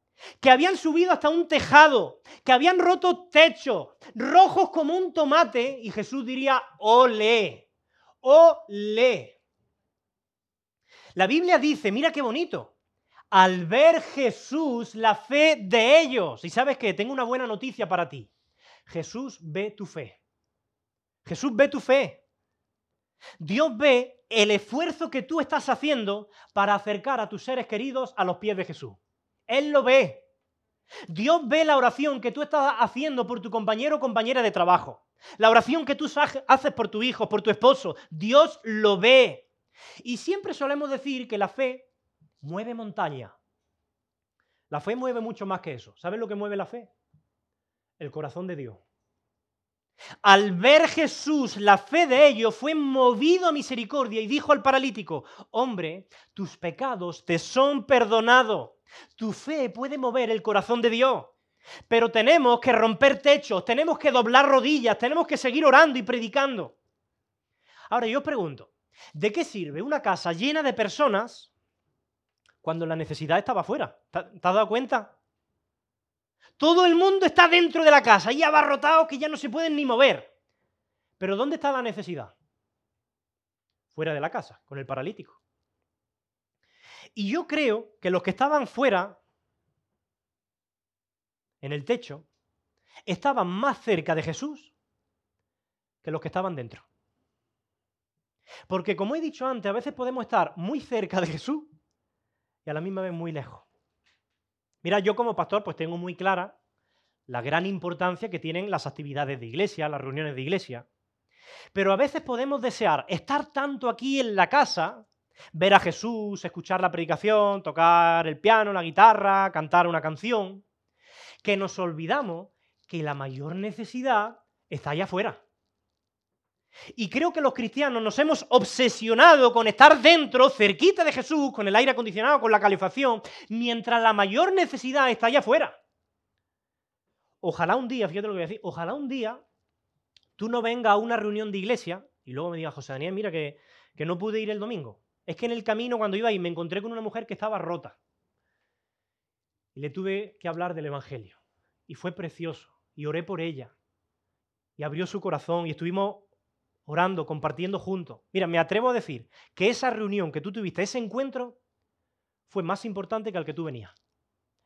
que habían subido hasta un tejado, que habían roto techo, rojos como un tomate, y Jesús diría, ole, La Biblia dice, mira qué bonito, al ver Jesús la fe de ellos, y sabes que tengo una buena noticia para ti, Jesús ve tu fe. Jesús ve tu fe. Dios ve el esfuerzo que tú estás haciendo para acercar a tus seres queridos a los pies de Jesús. Él lo ve. Dios ve la oración que tú estás haciendo por tu compañero o compañera de trabajo. La oración que tú haces por tu hijo, por tu esposo. Dios lo ve. Y siempre solemos decir que la fe mueve montaña. La fe mueve mucho más que eso. ¿Sabes lo que mueve la fe? El corazón de Dios. Al ver Jesús la fe de ellos, fue movido a misericordia y dijo al paralítico, hombre, tus pecados te son perdonados. Tu fe puede mover el corazón de Dios. Pero tenemos que romper techos, tenemos que doblar rodillas, tenemos que seguir orando y predicando. Ahora yo os pregunto, ¿de qué sirve una casa llena de personas cuando la necesidad estaba afuera? ¿Te has dado cuenta? Todo el mundo está dentro de la casa y abarrotados que ya no se pueden ni mover. Pero ¿dónde está la necesidad? Fuera de la casa, con el paralítico. Y yo creo que los que estaban fuera, en el techo, estaban más cerca de Jesús que los que estaban dentro. Porque como he dicho antes, a veces podemos estar muy cerca de Jesús y a la misma vez muy lejos. Mira, yo como pastor pues tengo muy clara la gran importancia que tienen las actividades de iglesia, las reuniones de iglesia. Pero a veces podemos desear estar tanto aquí en la casa, ver a Jesús, escuchar la predicación, tocar el piano, la guitarra, cantar una canción, que nos olvidamos que la mayor necesidad está allá afuera. Y creo que los cristianos nos hemos obsesionado con estar dentro, cerquita de Jesús, con el aire acondicionado, con la calefacción, mientras la mayor necesidad está allá afuera. Ojalá un día, fíjate lo que voy a decir, ojalá un día tú no vengas a una reunión de iglesia y luego me digas, José Daniel, mira que, que no pude ir el domingo. Es que en el camino cuando iba ahí me encontré con una mujer que estaba rota. Y le tuve que hablar del Evangelio. Y fue precioso. Y oré por ella. Y abrió su corazón y estuvimos orando, compartiendo juntos. Mira, me atrevo a decir que esa reunión que tú tuviste, ese encuentro, fue más importante que el que tú venías.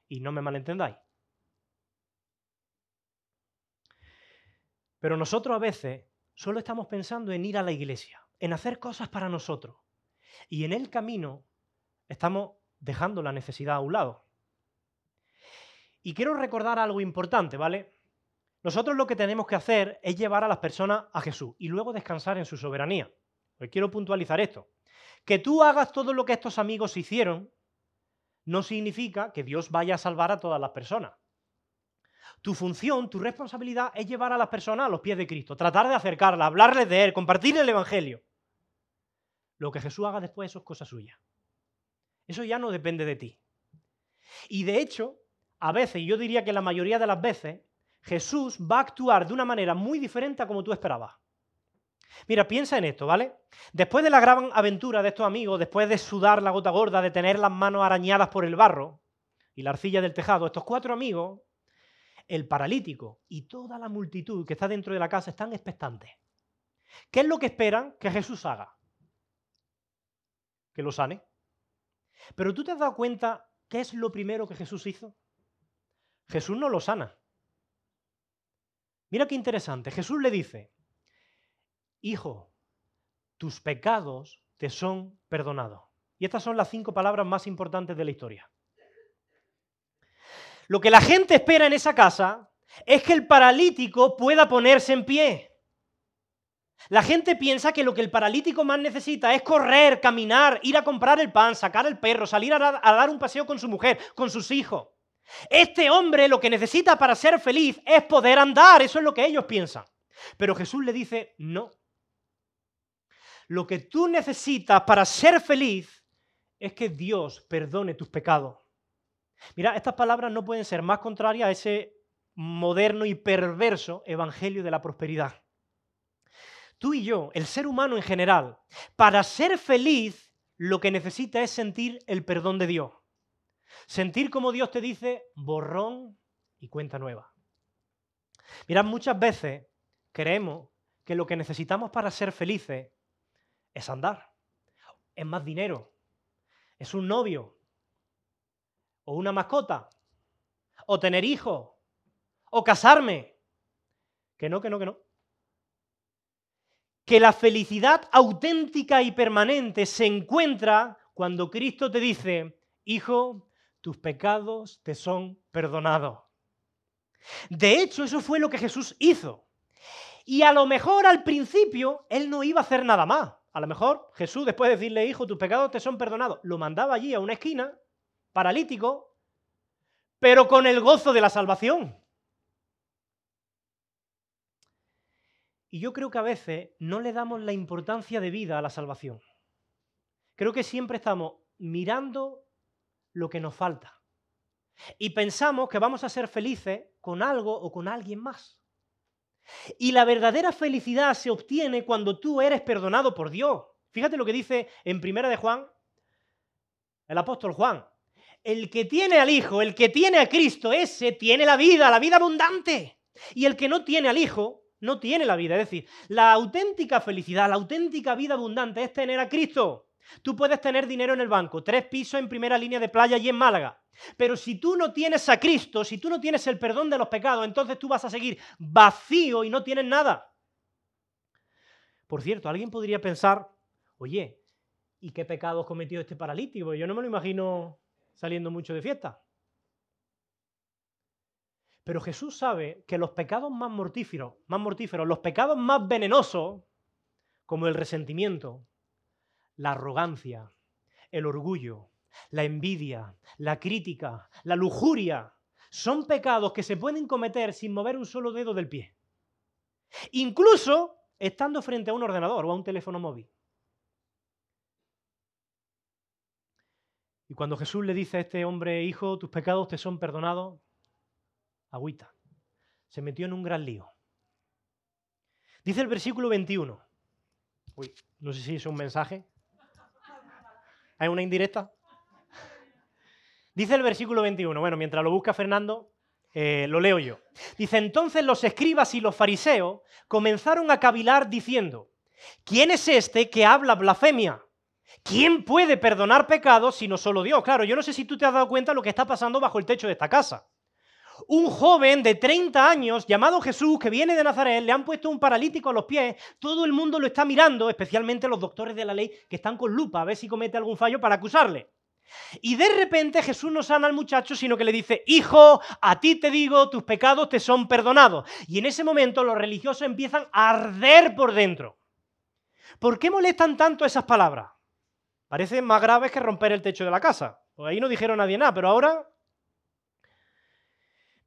Y no me malentendáis. Pero nosotros a veces solo estamos pensando en ir a la iglesia, en hacer cosas para nosotros. Y en el camino estamos dejando la necesidad a un lado. Y quiero recordar algo importante, ¿vale? Nosotros lo que tenemos que hacer es llevar a las personas a Jesús y luego descansar en su soberanía. Pues quiero puntualizar esto. Que tú hagas todo lo que estos amigos hicieron no significa que Dios vaya a salvar a todas las personas. Tu función, tu responsabilidad es llevar a las personas a los pies de Cristo, tratar de acercarlas, hablarles de Él, compartir el Evangelio. Lo que Jesús haga después, es cosa suya. Eso ya no depende de ti. Y de hecho, a veces, yo diría que la mayoría de las veces, Jesús va a actuar de una manera muy diferente a como tú esperabas. Mira, piensa en esto, ¿vale? Después de la gran aventura de estos amigos, después de sudar la gota gorda, de tener las manos arañadas por el barro, y la arcilla del tejado, estos cuatro amigos, el paralítico y toda la multitud que está dentro de la casa están expectantes. ¿Qué es lo que esperan que Jesús haga? Que lo sane. Pero tú te has dado cuenta qué es lo primero que Jesús hizo. Jesús no lo sana. Mira qué interesante. Jesús le dice, Hijo, tus pecados te son perdonados. Y estas son las cinco palabras más importantes de la historia. Lo que la gente espera en esa casa es que el paralítico pueda ponerse en pie. La gente piensa que lo que el paralítico más necesita es correr, caminar, ir a comprar el pan, sacar el perro, salir a, dar un paseo con su mujer, con sus hijos. Este hombre lo que necesita para ser feliz es poder andar, eso es lo que ellos piensan. Pero Jesús le dice, no. Lo que tú necesitas para ser feliz es que Dios perdone tus pecados. Mira, estas palabras no pueden ser más contrarias a ese moderno y perverso evangelio de la prosperidad. Tú y yo, el ser humano en general, para ser feliz, lo que necesita es sentir el perdón de Dios. Sentir como Dios te dice, borrón y cuenta nueva. Mirad, muchas veces creemos que lo que necesitamos para ser felices es andar, es más dinero, es un novio, o una mascota, o tener hijos, o casarme. Que no, que no, que no. Que la felicidad auténtica y permanente se encuentra cuando Cristo te dice, hijo, tus pecados te son perdonados. De hecho, eso fue lo que Jesús hizo. Y a lo mejor al principio él no iba a hacer nada más. A lo mejor Jesús, después de decirle, hijo, tus pecados te son perdonados, lo mandaba allí a una esquina paralítico, pero con el gozo de la salvación. Y yo creo que a veces no le damos la importancia de vida a la salvación. Creo que siempre estamos mirando lo que nos falta. Y pensamos que vamos a ser felices con algo o con alguien más. Y la verdadera felicidad se obtiene cuando tú eres perdonado por Dios. Fíjate lo que dice en Primera de Juan, el apóstol Juan el que tiene al Hijo, el que tiene a Cristo, ese tiene la vida, la vida abundante. Y el que no tiene al Hijo, no tiene la vida. Es decir, la auténtica felicidad, la auténtica vida abundante es tener a Cristo. Tú puedes tener dinero en el banco, tres pisos en primera línea de playa y en Málaga. Pero si tú no tienes a Cristo, si tú no tienes el perdón de los pecados, entonces tú vas a seguir vacío y no tienes nada. Por cierto, alguien podría pensar, oye, ¿y qué pecados cometió este paralítico? Yo no me lo imagino saliendo mucho de fiesta. Pero Jesús sabe que los pecados más mortíferos, más mortíferos, los pecados más venenosos, como el resentimiento, la arrogancia, el orgullo, la envidia, la crítica, la lujuria, son pecados que se pueden cometer sin mover un solo dedo del pie. Incluso estando frente a un ordenador o a un teléfono móvil. Y cuando Jesús le dice a este hombre, hijo, tus pecados te son perdonados, agüita. Se metió en un gran lío. Dice el versículo 21. Uy, no sé si es un mensaje. ¿Hay una indirecta? Dice el versículo 21. Bueno, mientras lo busca Fernando, eh, lo leo yo. Dice, entonces los escribas y los fariseos comenzaron a cavilar diciendo, ¿quién es este que habla blasfemia? ¿Quién puede perdonar pecados si no solo Dios? Claro, yo no sé si tú te has dado cuenta de lo que está pasando bajo el techo de esta casa. Un joven de 30 años llamado Jesús que viene de Nazaret, le han puesto un paralítico a los pies, todo el mundo lo está mirando, especialmente los doctores de la ley que están con lupa a ver si comete algún fallo para acusarle. Y de repente Jesús no sana al muchacho, sino que le dice, hijo, a ti te digo, tus pecados te son perdonados. Y en ese momento los religiosos empiezan a arder por dentro. ¿Por qué molestan tanto esas palabras? Parecen más graves que romper el techo de la casa. Pues ahí no dijeron nadie nada, pero ahora...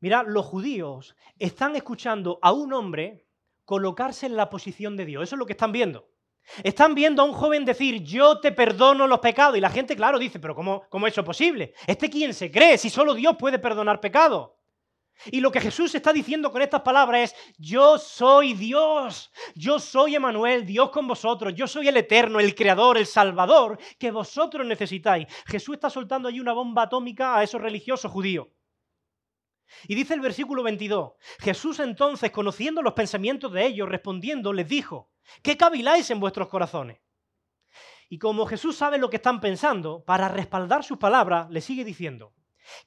Mira, los judíos están escuchando a un hombre colocarse en la posición de Dios. Eso es lo que están viendo. Están viendo a un joven decir, yo te perdono los pecados. Y la gente, claro, dice, pero ¿cómo, cómo es eso posible? ¿Este quién se cree? Si solo Dios puede perdonar pecados. Y lo que Jesús está diciendo con estas palabras es, yo soy Dios, yo soy Emanuel, Dios con vosotros, yo soy el eterno, el creador, el salvador que vosotros necesitáis. Jesús está soltando allí una bomba atómica a esos religiosos judíos. Y dice el versículo 22, Jesús entonces, conociendo los pensamientos de ellos, respondiendo, les dijo, ¿qué caviláis en vuestros corazones? Y como Jesús sabe lo que están pensando, para respaldar sus palabras, le sigue diciendo,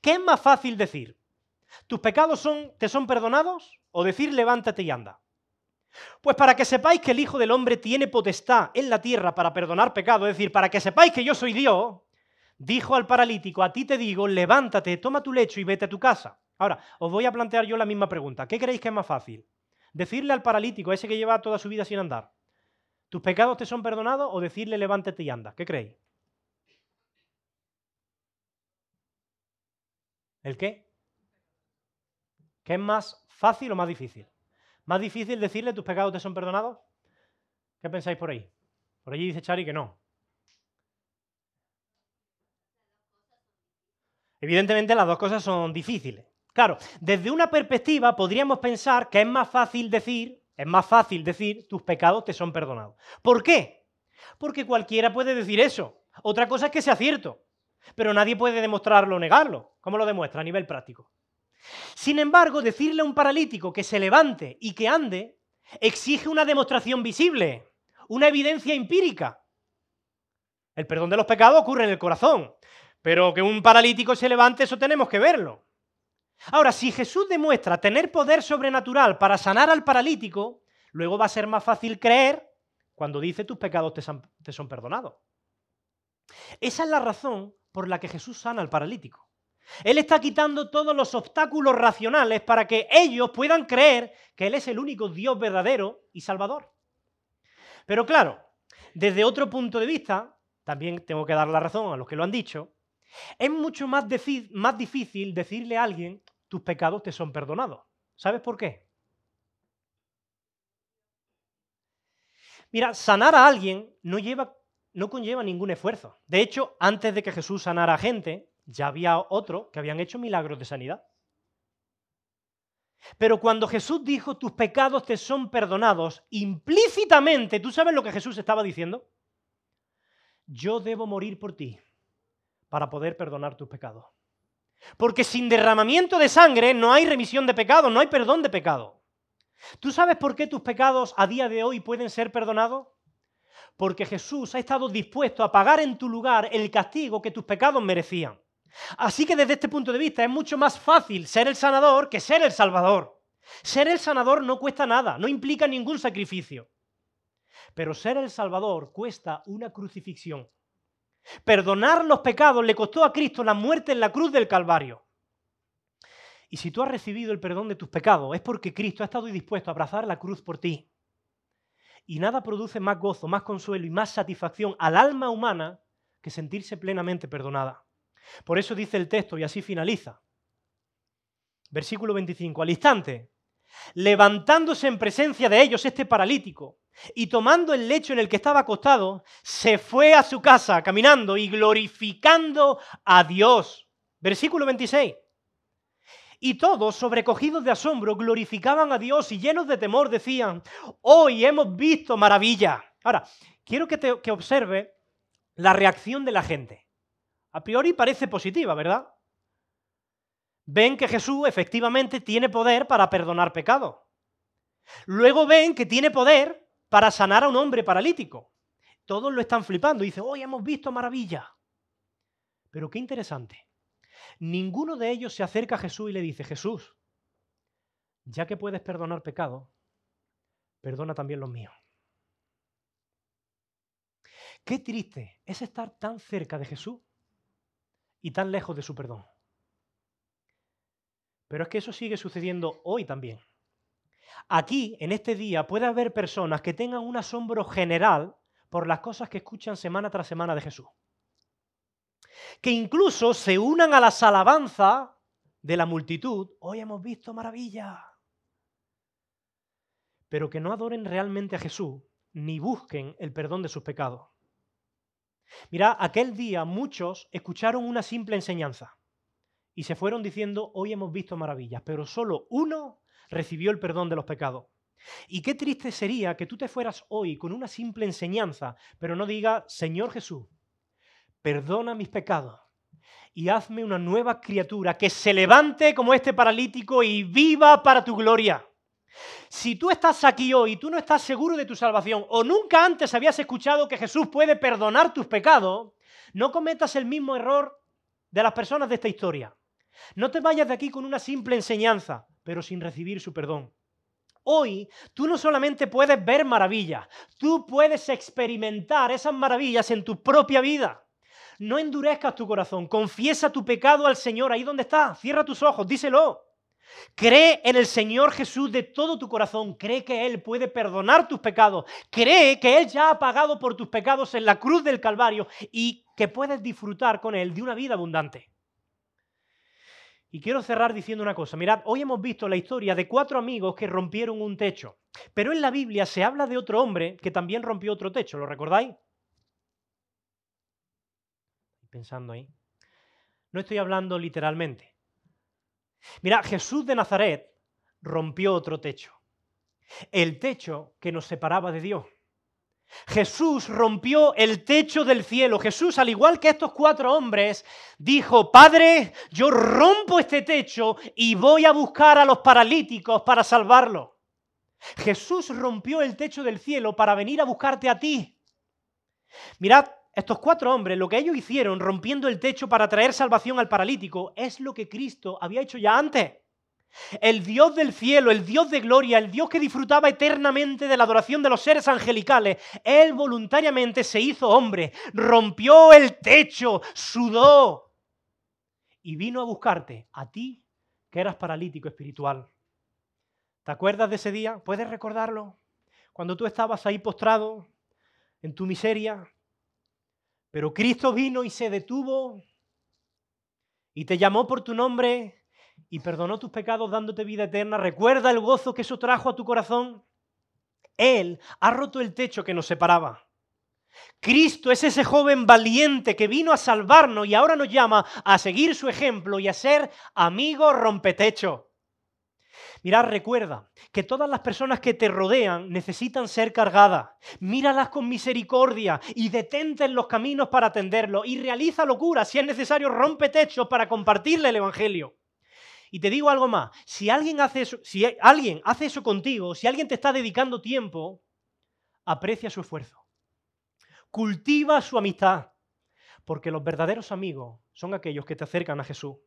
¿qué es más fácil decir? ¿Tus pecados son, te son perdonados? ¿O decir levántate y anda? Pues para que sepáis que el Hijo del Hombre tiene potestad en la tierra para perdonar pecados, es decir, para que sepáis que yo soy Dios, dijo al paralítico, a ti te digo, levántate, toma tu lecho y vete a tu casa. Ahora, os voy a plantear yo la misma pregunta. ¿Qué creéis que es más fácil? Decirle al paralítico, ese que lleva toda su vida sin andar, ¿tus pecados te son perdonados? O decirle, levántate y anda. ¿Qué creéis? ¿El qué? ¿Qué es más fácil o más difícil? ¿Más difícil decirle tus pecados te son perdonados? ¿Qué pensáis por ahí? Por allí dice Chari que no. Evidentemente las dos cosas son difíciles. Claro, desde una perspectiva podríamos pensar que es más fácil decir, es más fácil decir, tus pecados te son perdonados. ¿Por qué? Porque cualquiera puede decir eso. Otra cosa es que sea cierto, pero nadie puede demostrarlo o negarlo. ¿Cómo lo demuestra a nivel práctico? Sin embargo, decirle a un paralítico que se levante y que ande exige una demostración visible, una evidencia empírica. El perdón de los pecados ocurre en el corazón, pero que un paralítico se levante, eso tenemos que verlo. Ahora, si Jesús demuestra tener poder sobrenatural para sanar al paralítico, luego va a ser más fácil creer cuando dice tus pecados te son, perdonados. Esa es la razón por la que Jesús sana al paralítico. Él está quitando todos los obstáculos racionales para que ellos puedan creer que Él es el único Dios verdadero y salvador. Pero claro, desde otro punto de vista, también tengo que dar la razón a los que lo han dicho, es mucho más, más difícil decirle a alguien, tus pecados te son perdonados. ¿Sabes por qué? Mira, sanar a alguien no, lleva, no conlleva ningún esfuerzo. De hecho, antes de que Jesús sanara a gente, ya había otros que habían hecho milagros de sanidad. Pero cuando Jesús dijo, tus pecados te son perdonados, implícitamente, ¿tú sabes lo que Jesús estaba diciendo? Yo debo morir por ti para poder perdonar tus pecados. Porque sin derramamiento de sangre no hay remisión de pecados, no hay perdón de pecado. ¿Tú sabes por qué tus pecados a día de hoy pueden ser perdonados? Porque Jesús ha estado dispuesto a pagar en tu lugar el castigo que tus pecados merecían. Así que desde este punto de vista es mucho más fácil ser el sanador que ser el salvador. Ser el sanador no cuesta nada, no implica ningún sacrificio. Pero ser el salvador cuesta una crucifixión. Perdonar los pecados le costó a Cristo la muerte en la cruz del Calvario. Y si tú has recibido el perdón de tus pecados, es porque Cristo ha estado dispuesto a abrazar la cruz por ti. Y nada produce más gozo, más consuelo y más satisfacción al alma humana que sentirse plenamente perdonada. Por eso dice el texto y así finaliza. Versículo 25. Al instante, levantándose en presencia de ellos este paralítico, y tomando el lecho en el que estaba acostado, se fue a su casa caminando y glorificando a Dios. Versículo 26. Y todos, sobrecogidos de asombro, glorificaban a Dios y llenos de temor decían, hoy hemos visto maravilla. Ahora, quiero que, te, que observe la reacción de la gente. A priori parece positiva, ¿verdad? Ven que Jesús efectivamente tiene poder para perdonar pecado. Luego ven que tiene poder para sanar a un hombre paralítico. Todos lo están flipando. Dice, hoy hemos visto maravilla. Pero qué interesante. Ninguno de ellos se acerca a Jesús y le dice, Jesús, ya que puedes perdonar pecado, perdona también los míos. Qué triste es estar tan cerca de Jesús y tan lejos de su perdón. Pero es que eso sigue sucediendo hoy también. Aquí, en este día, puede haber personas que tengan un asombro general por las cosas que escuchan semana tras semana de Jesús. Que incluso se unan a las alabanzas de la multitud. Hoy hemos visto maravilla. Pero que no adoren realmente a Jesús ni busquen el perdón de sus pecados. Mira, aquel día muchos escucharon una simple enseñanza y se fueron diciendo, hoy hemos visto maravillas, pero solo uno recibió el perdón de los pecados. Y qué triste sería que tú te fueras hoy con una simple enseñanza, pero no diga, Señor Jesús, perdona mis pecados y hazme una nueva criatura que se levante como este paralítico y viva para tu gloria. Si tú estás aquí hoy y tú no estás seguro de tu salvación o nunca antes habías escuchado que Jesús puede perdonar tus pecados, no cometas el mismo error de las personas de esta historia. No te vayas de aquí con una simple enseñanza, pero sin recibir su perdón. Hoy tú no solamente puedes ver maravillas, tú puedes experimentar esas maravillas en tu propia vida. No endurezcas tu corazón, confiesa tu pecado al Señor ahí donde está, cierra tus ojos, díselo. Cree en el Señor Jesús de todo tu corazón, cree que Él puede perdonar tus pecados, cree que Él ya ha pagado por tus pecados en la cruz del Calvario y que puedes disfrutar con Él de una vida abundante. Y quiero cerrar diciendo una cosa. Mirad, hoy hemos visto la historia de cuatro amigos que rompieron un techo. Pero en la Biblia se habla de otro hombre que también rompió otro techo. ¿Lo recordáis? Pensando ahí. No estoy hablando literalmente. Mira, Jesús de Nazaret rompió otro techo. El techo que nos separaba de Dios. Jesús rompió el techo del cielo. Jesús, al igual que estos cuatro hombres, dijo, Padre, yo rompo este techo y voy a buscar a los paralíticos para salvarlos. Jesús rompió el techo del cielo para venir a buscarte a ti. Mirad, estos cuatro hombres, lo que ellos hicieron rompiendo el techo para traer salvación al paralítico, es lo que Cristo había hecho ya antes. El Dios del cielo, el Dios de gloria, el Dios que disfrutaba eternamente de la adoración de los seres angelicales, Él voluntariamente se hizo hombre, rompió el techo, sudó y vino a buscarte, a ti que eras paralítico espiritual. ¿Te acuerdas de ese día? ¿Puedes recordarlo? Cuando tú estabas ahí postrado en tu miseria, pero Cristo vino y se detuvo y te llamó por tu nombre y perdonó tus pecados dándote vida eterna. Recuerda el gozo que eso trajo a tu corazón. Él ha roto el techo que nos separaba. Cristo es ese joven valiente que vino a salvarnos y ahora nos llama a seguir su ejemplo y a ser amigo rompetecho. Mirad, recuerda que todas las personas que te rodean necesitan ser cargadas. Míralas con misericordia y detente en los caminos para atenderlo y realiza locura. Si es necesario, rompe techos para compartirle el Evangelio. Y te digo algo más, si alguien hace eso, si alguien hace eso contigo, si alguien te está dedicando tiempo, aprecia su esfuerzo. Cultiva su amistad, porque los verdaderos amigos son aquellos que te acercan a Jesús.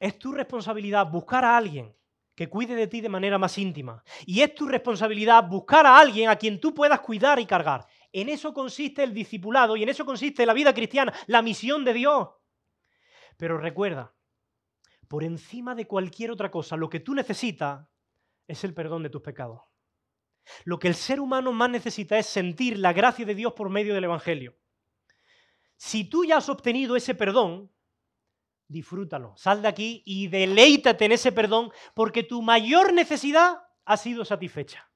Es tu responsabilidad buscar a alguien que cuide de ti de manera más íntima. Y es tu responsabilidad buscar a alguien a quien tú puedas cuidar y cargar. En eso consiste el discipulado y en eso consiste la vida cristiana, la misión de Dios. Pero recuerda, por encima de cualquier otra cosa, lo que tú necesitas es el perdón de tus pecados. Lo que el ser humano más necesita es sentir la gracia de Dios por medio del Evangelio. Si tú ya has obtenido ese perdón, disfrútalo, sal de aquí y deleítate en ese perdón porque tu mayor necesidad ha sido satisfecha.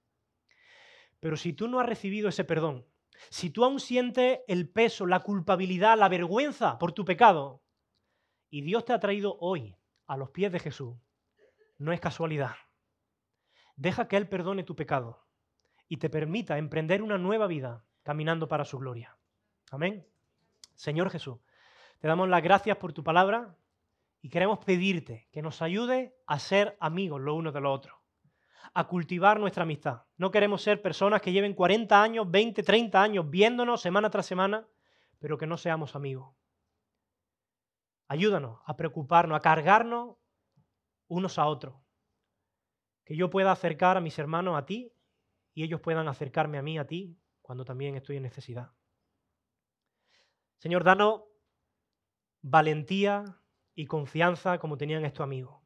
Pero si tú no has recibido ese perdón, si tú aún sientes el peso, la culpabilidad, la vergüenza por tu pecado, y Dios te ha traído hoy a los pies de Jesús, no es casualidad. Deja que Él perdone tu pecado y te permita emprender una nueva vida caminando para su gloria. Amén. Señor Jesús, te damos las gracias por tu palabra y queremos pedirte que nos ayude a ser amigos los unos de los otros, a cultivar nuestra amistad. No queremos ser personas que lleven 40 años, 20, 30 años viéndonos semana tras semana, pero que no seamos amigos. Ayúdanos a preocuparnos, a cargarnos unos a otros. Que yo pueda acercar a mis hermanos a ti y ellos puedan acercarme a mí, a ti, cuando también estoy en necesidad. Señor, danos valentía y confianza como tenían estos amigos.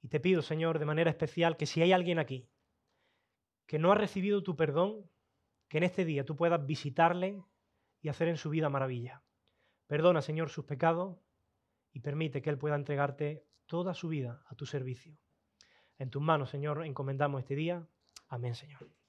Y te pido, Señor, de manera especial, que si hay alguien aquí que no ha recibido tu perdón, que en este día tú puedas visitarle y hacer en su vida maravilla. Perdona, Señor, sus pecados y permite que Él pueda entregarte toda su vida a tu servicio. En tus manos, Señor, encomendamos este día. Amén, Señor.